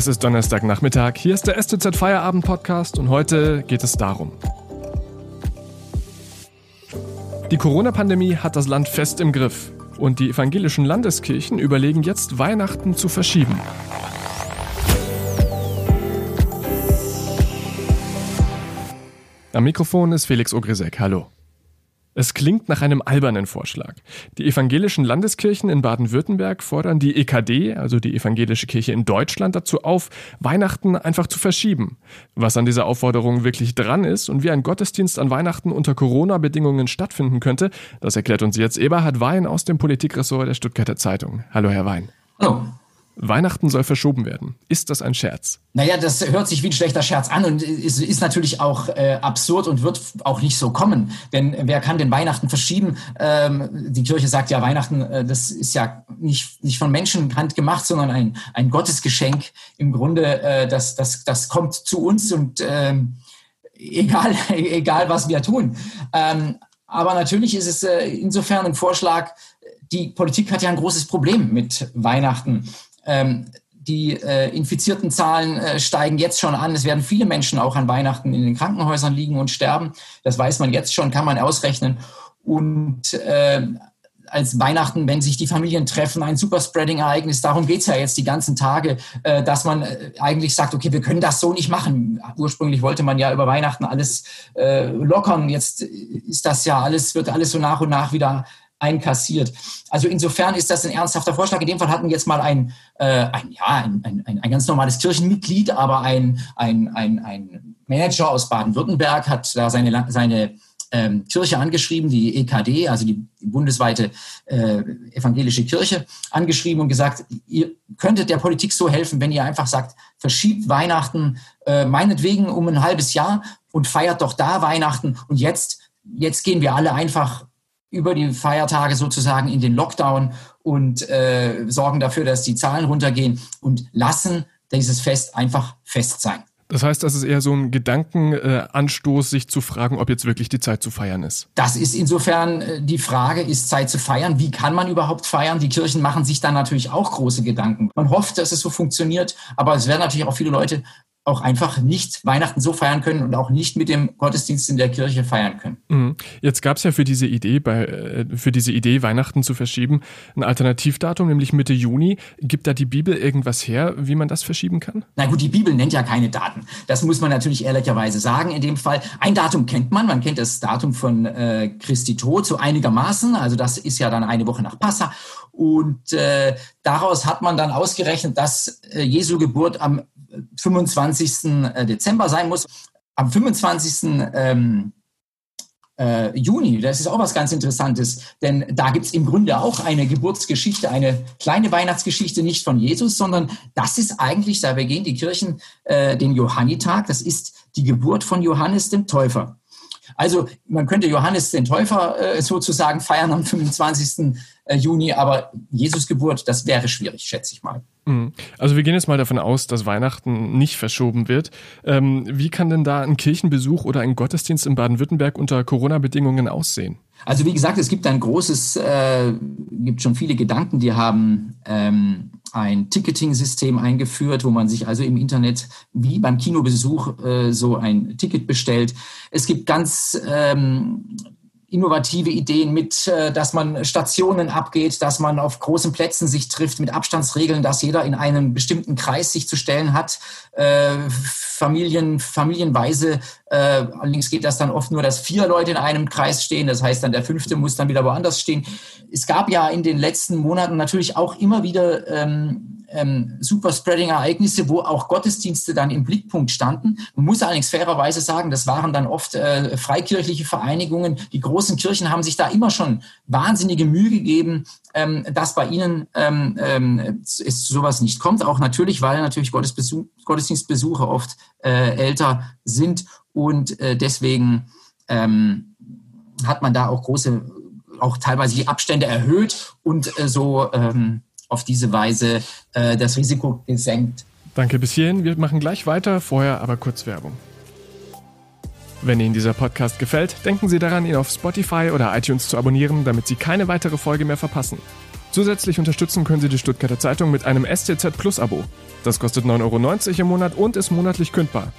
Es ist Donnerstagnachmittag, hier ist der STZ Feierabend Podcast und heute geht es darum. Die Corona-Pandemie hat das Land fest im Griff und die evangelischen Landeskirchen überlegen jetzt Weihnachten zu verschieben. Am Mikrofon ist Felix Ogrisek. Hallo. Es klingt nach einem albernen Vorschlag. Die evangelischen Landeskirchen in Baden-Württemberg fordern die EKD, also die evangelische Kirche in Deutschland, dazu auf, Weihnachten einfach zu verschieben. Was an dieser Aufforderung wirklich dran ist und wie ein Gottesdienst an Weihnachten unter Corona-Bedingungen stattfinden könnte, das erklärt uns jetzt Eberhard Wein aus dem Politikressort der Stuttgarter Zeitung. Hallo, Herr Wein. Hallo. Weihnachten soll verschoben werden. Ist das ein Scherz? Naja, das hört sich wie ein schlechter Scherz an und ist, ist natürlich auch äh, absurd und wird auch nicht so kommen. Denn wer kann den Weihnachten verschieben? Ähm, die Kirche sagt ja, Weihnachten, äh, das ist ja nicht, nicht von Menschenhand gemacht, sondern ein, ein Gottesgeschenk. Im Grunde, äh, das, das, das kommt zu uns und ähm, egal, egal, was wir tun. Ähm, aber natürlich ist es äh, insofern ein Vorschlag, die Politik hat ja ein großes Problem mit Weihnachten. Ähm, die äh, infizierten Zahlen äh, steigen jetzt schon an. Es werden viele Menschen auch an Weihnachten in den Krankenhäusern liegen und sterben. Das weiß man jetzt schon, kann man ausrechnen. Und äh, als Weihnachten, wenn sich die Familien treffen, ein Superspreading-Ereignis. Darum geht's ja jetzt die ganzen Tage, äh, dass man äh, eigentlich sagt, okay, wir können das so nicht machen. Ursprünglich wollte man ja über Weihnachten alles äh, lockern. Jetzt ist das ja alles, wird alles so nach und nach wieder einkassiert. Also insofern ist das ein ernsthafter Vorschlag. In dem Fall hatten wir jetzt mal ein, äh, ein ja, ein, ein, ein ganz normales Kirchenmitglied, aber ein, ein, ein, ein Manager aus Baden-Württemberg hat da seine, seine ähm, Kirche angeschrieben, die EKD, also die bundesweite äh, evangelische Kirche, angeschrieben und gesagt, ihr könntet der Politik so helfen, wenn ihr einfach sagt, verschiebt Weihnachten äh, meinetwegen um ein halbes Jahr und feiert doch da Weihnachten und jetzt, jetzt gehen wir alle einfach über die Feiertage sozusagen in den Lockdown und äh, sorgen dafür, dass die Zahlen runtergehen und lassen dieses Fest einfach fest sein. Das heißt, das ist eher so ein Gedankenanstoß, sich zu fragen, ob jetzt wirklich die Zeit zu feiern ist. Das ist insofern äh, die Frage, ist Zeit zu feiern? Wie kann man überhaupt feiern? Die Kirchen machen sich dann natürlich auch große Gedanken. Man hofft, dass es so funktioniert, aber es werden natürlich auch viele Leute auch einfach nicht Weihnachten so feiern können und auch nicht mit dem Gottesdienst in der Kirche feiern können. Mhm. Jetzt gab es ja für diese Idee, bei, äh, für diese Idee, Weihnachten zu verschieben, ein Alternativdatum, nämlich Mitte Juni. Gibt da die Bibel irgendwas her, wie man das verschieben kann? Na gut, die Bibel nennt ja keine Daten. Das muss man natürlich ehrlicherweise sagen. In dem Fall, ein Datum kennt man. Man kennt das Datum von äh, Christi Tod so einigermaßen. Also das ist ja dann eine Woche nach Passa. Und äh, daraus hat man dann ausgerechnet, dass äh, Jesu Geburt am 25. Äh, Dezember sein muss. Am 25. Ähm, äh, Juni, das ist auch was ganz Interessantes, denn da gibt es im Grunde auch eine Geburtsgeschichte, eine kleine Weihnachtsgeschichte, nicht von Jesus, sondern das ist eigentlich, da begehen die Kirchen äh, den Johannitag, das ist die Geburt von Johannes dem Täufer. Also man könnte Johannes den Täufer äh, sozusagen feiern am 25. Äh, Juni, aber Jesus Geburt, das wäre schwierig, schätze ich mal. Mhm. Also wir gehen jetzt mal davon aus, dass Weihnachten nicht verschoben wird. Ähm, wie kann denn da ein Kirchenbesuch oder ein Gottesdienst in Baden-Württemberg unter Corona-Bedingungen aussehen? Also wie gesagt, es gibt ein großes, äh, gibt schon viele Gedanken, die haben ähm, ein Ticketing-System eingeführt, wo man sich also im Internet wie beim Kinobesuch äh, so ein Ticket bestellt. Es gibt ganz ähm, innovative Ideen mit, äh, dass man Stationen abgeht, dass man auf großen Plätzen sich trifft mit Abstandsregeln, dass jeder in einem bestimmten Kreis sich zu stellen hat, äh, Familien, familienweise. Äh, allerdings geht das dann oft nur, dass vier Leute in einem Kreis stehen. Das heißt dann, der fünfte muss dann wieder woanders stehen. Es gab ja in den letzten Monaten natürlich auch immer wieder ähm, ähm, Superspreading-Ereignisse, wo auch Gottesdienste dann im Blickpunkt standen. Man muss allerdings fairerweise sagen, das waren dann oft äh, freikirchliche Vereinigungen. Die großen Kirchen haben sich da immer schon wahnsinnige Mühe gegeben, ähm, dass bei ihnen ähm, ähm, es zu sowas nicht kommt. Auch natürlich, weil natürlich Gottesbesuch, Gottesdienstbesucher oft äh, älter sind und äh, deswegen ähm, hat man da auch große, auch teilweise die Abstände erhöht und äh, so ähm, auf diese Weise äh, das Risiko gesenkt. Danke bis hierhin. Wir machen gleich weiter, vorher aber kurz Werbung. Wenn Ihnen dieser Podcast gefällt, denken Sie daran, ihn auf Spotify oder iTunes zu abonnieren, damit Sie keine weitere Folge mehr verpassen. Zusätzlich unterstützen können Sie die Stuttgarter Zeitung mit einem STZ Plus Abo. Das kostet 9,90 Euro im Monat und ist monatlich kündbar.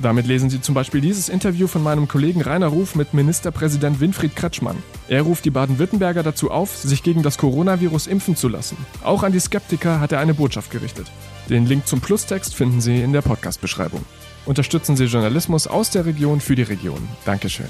Damit lesen Sie zum Beispiel dieses Interview von meinem Kollegen Rainer Ruf mit Ministerpräsident Winfried Kretschmann. Er ruft die Baden-Württemberger dazu auf, sich gegen das Coronavirus impfen zu lassen. Auch an die Skeptiker hat er eine Botschaft gerichtet. Den Link zum Plustext finden Sie in der Podcast-Beschreibung. Unterstützen Sie Journalismus aus der Region für die Region. Dankeschön.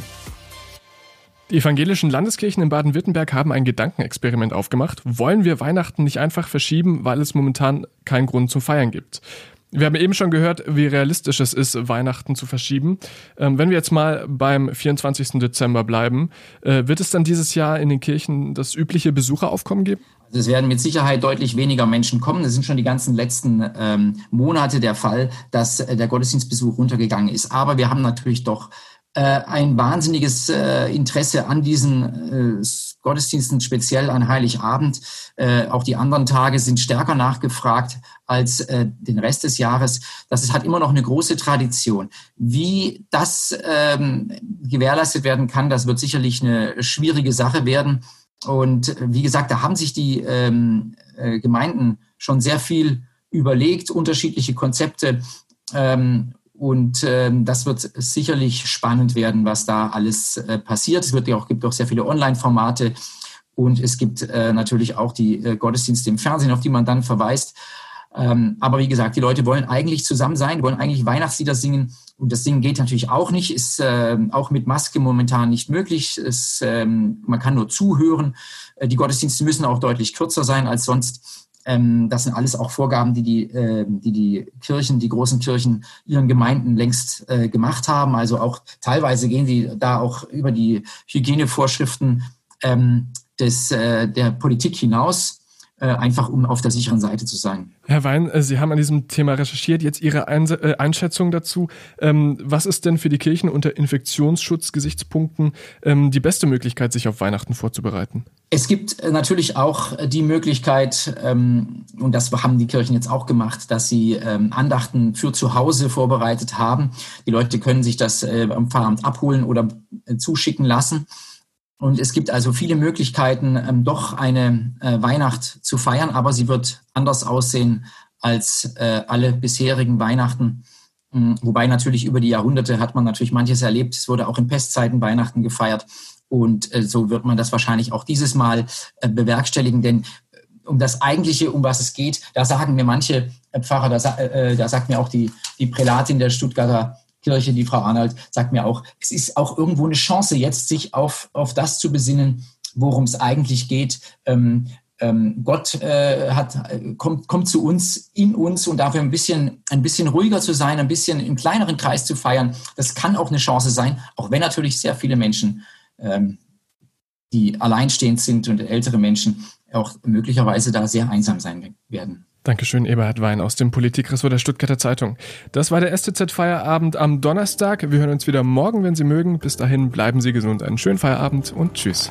Die evangelischen Landeskirchen in Baden-Württemberg haben ein Gedankenexperiment aufgemacht. Wollen wir Weihnachten nicht einfach verschieben, weil es momentan keinen Grund zum Feiern gibt? Wir haben eben schon gehört, wie realistisch es ist, Weihnachten zu verschieben. Ähm, wenn wir jetzt mal beim 24. Dezember bleiben, äh, wird es dann dieses Jahr in den Kirchen das übliche Besucheraufkommen geben? Also es werden mit Sicherheit deutlich weniger Menschen kommen. Das sind schon die ganzen letzten ähm, Monate der Fall, dass äh, der Gottesdienstbesuch runtergegangen ist. Aber wir haben natürlich doch ein wahnsinniges äh, Interesse an diesen äh, Gottesdiensten, speziell an Heiligabend. Äh, auch die anderen Tage sind stärker nachgefragt als äh, den Rest des Jahres. Das hat immer noch eine große Tradition. Wie das ähm, gewährleistet werden kann, das wird sicherlich eine schwierige Sache werden. Und wie gesagt, da haben sich die ähm, äh, Gemeinden schon sehr viel überlegt, unterschiedliche Konzepte. Ähm, und ähm, das wird sicherlich spannend werden, was da alles äh, passiert. Es wird ja auch, gibt auch sehr viele Online-Formate und es gibt äh, natürlich auch die äh, Gottesdienste im Fernsehen, auf die man dann verweist. Ähm, aber wie gesagt, die Leute wollen eigentlich zusammen sein, wollen eigentlich Weihnachtslieder singen. Und das Singen geht natürlich auch nicht, ist äh, auch mit Maske momentan nicht möglich. Es, ähm, man kann nur zuhören. Äh, die Gottesdienste müssen auch deutlich kürzer sein als sonst. Ähm, das sind alles auch Vorgaben, die die, äh, die die Kirchen, die großen Kirchen ihren Gemeinden längst äh, gemacht haben. Also auch teilweise gehen sie da auch über die Hygienevorschriften ähm, des, äh, der Politik hinaus. Äh, einfach um auf der sicheren Seite zu sein. Herr Wein, äh, Sie haben an diesem Thema recherchiert. Jetzt Ihre äh, Einschätzung dazu. Ähm, was ist denn für die Kirchen unter Infektionsschutzgesichtspunkten ähm, die beste Möglichkeit, sich auf Weihnachten vorzubereiten? Es gibt natürlich auch die Möglichkeit, ähm, und das haben die Kirchen jetzt auch gemacht, dass sie Andachten für zu Hause vorbereitet haben. Die Leute können sich das am Pfarramt abholen oder zuschicken lassen. Und es gibt also viele Möglichkeiten, ähm, doch eine äh, Weihnacht zu feiern, aber sie wird anders aussehen als äh, alle bisherigen Weihnachten. Ähm, wobei natürlich über die Jahrhunderte hat man natürlich manches erlebt. Es wurde auch in Pestzeiten Weihnachten gefeiert. Und äh, so wird man das wahrscheinlich auch dieses Mal äh, bewerkstelligen. Denn äh, um das Eigentliche, um was es geht, da sagen mir manche äh, Pfarrer, da, da sagt mir auch die, die Prälatin der Stuttgarter Kirche, die Frau Arnold, sagt mir auch, es ist auch irgendwo eine Chance, jetzt sich auf, auf das zu besinnen, worum es eigentlich geht. Ähm, ähm, Gott äh, hat, kommt, kommt zu uns, in uns und dafür ein bisschen, ein bisschen ruhiger zu sein, ein bisschen im kleineren Kreis zu feiern. Das kann auch eine Chance sein, auch wenn natürlich sehr viele Menschen, ähm, die alleinstehend sind und ältere Menschen auch möglicherweise da sehr einsam sein werden. Dankeschön, Eberhard Wein aus dem Politikressort der Stuttgarter Zeitung. Das war der STZ-Feierabend am Donnerstag. Wir hören uns wieder morgen, wenn Sie mögen. Bis dahin bleiben Sie gesund. Einen schönen Feierabend und tschüss.